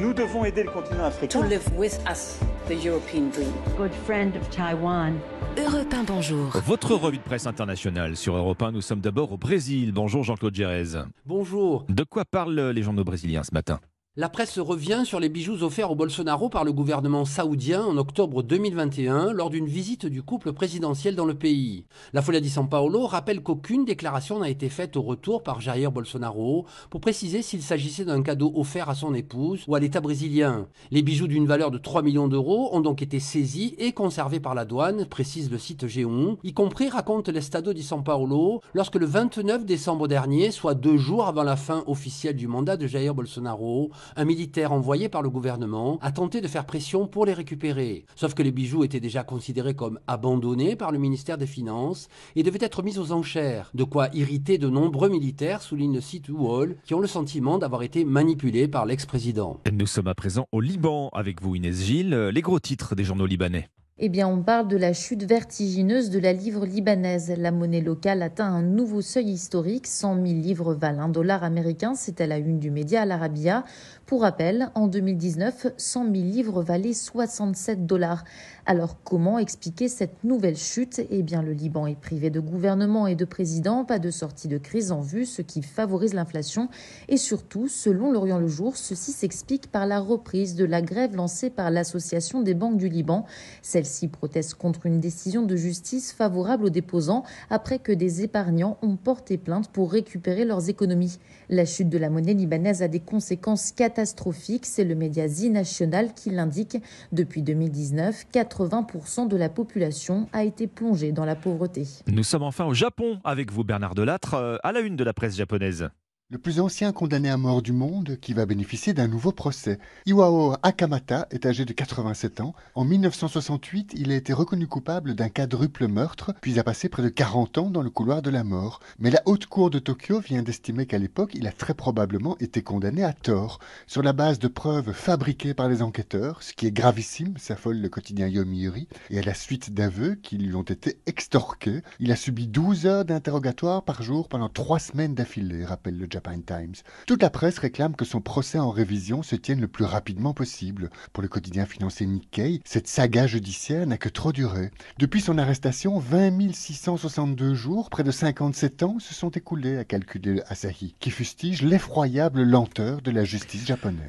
Nous devons aider le continent africain. To live with us the European dream. Good friend of Taiwan. Europe 1, bonjour. Votre revue de presse internationale sur Europe 1. Nous sommes d'abord au Brésil. Bonjour Jean-Claude Gérez. Bonjour. De quoi parlent les journaux brésiliens ce matin? La presse revient sur les bijoux offerts au Bolsonaro par le gouvernement saoudien en octobre 2021 lors d'une visite du couple présidentiel dans le pays. La Folia di San Paolo rappelle qu'aucune déclaration n'a été faite au retour par Jair Bolsonaro pour préciser s'il s'agissait d'un cadeau offert à son épouse ou à l'État brésilien. Les bijoux d'une valeur de 3 millions d'euros ont donc été saisis et conservés par la douane, précise le site Géon, y compris raconte l'Estado di San Paolo lorsque le 29 décembre dernier, soit deux jours avant la fin officielle du mandat de Jair Bolsonaro, un militaire envoyé par le gouvernement a tenté de faire pression pour les récupérer. Sauf que les bijoux étaient déjà considérés comme abandonnés par le ministère des Finances et devaient être mis aux enchères, de quoi irriter de nombreux militaires, souligne le site Wall, qui ont le sentiment d'avoir été manipulés par l'ex-président. Nous sommes à présent au Liban avec vous Inès Gilles, les gros titres des journaux libanais. Eh bien, on parle de la chute vertigineuse de la livre libanaise. La monnaie locale atteint un nouveau seuil historique. 100 000 livres valent un dollar américain. À la une du média Al Arabiya. Pour rappel, en 2019, 100 000 livres valaient 67 dollars. Alors, comment expliquer cette nouvelle chute? Eh bien, le Liban est privé de gouvernement et de président. Pas de sortie de crise en vue, ce qui favorise l'inflation. Et surtout, selon l'Orient le Jour, ceci s'explique par la reprise de la grève lancée par l'Association des banques du Liban. Celle-ci proteste contre une décision de justice favorable aux déposants après que des épargnants ont porté plainte pour récupérer leurs économies. La chute de la monnaie libanaise a des conséquences catastrophiques, c'est le média National qui l'indique. Depuis 2019, 80% de la population a été plongée dans la pauvreté. Nous sommes enfin au Japon avec vous Bernard Delattre, euh, à la une de la presse japonaise le plus ancien condamné à mort du monde qui va bénéficier d'un nouveau procès. Iwao Akamata est âgé de 87 ans. En 1968, il a été reconnu coupable d'un quadruple meurtre, puis a passé près de 40 ans dans le couloir de la mort. Mais la haute cour de Tokyo vient d'estimer qu'à l'époque, il a très probablement été condamné à tort, sur la base de preuves fabriquées par les enquêteurs, ce qui est gravissime, s'affole le quotidien Yomiuri, et à la suite d'aveux qui lui ont été extorqués. Il a subi 12 heures d'interrogatoire par jour pendant trois semaines d'affilée, rappelle le Toute la presse réclame que son procès en révision se tienne le plus rapidement possible. Pour le quotidien financier Nikkei, cette saga judiciaire n'a que trop duré. Depuis son arrestation, 20 662 jours, près de 57 ans, se sont écoulés, à calculer Asahi, qui fustige l'effroyable lenteur de la justice japonaise.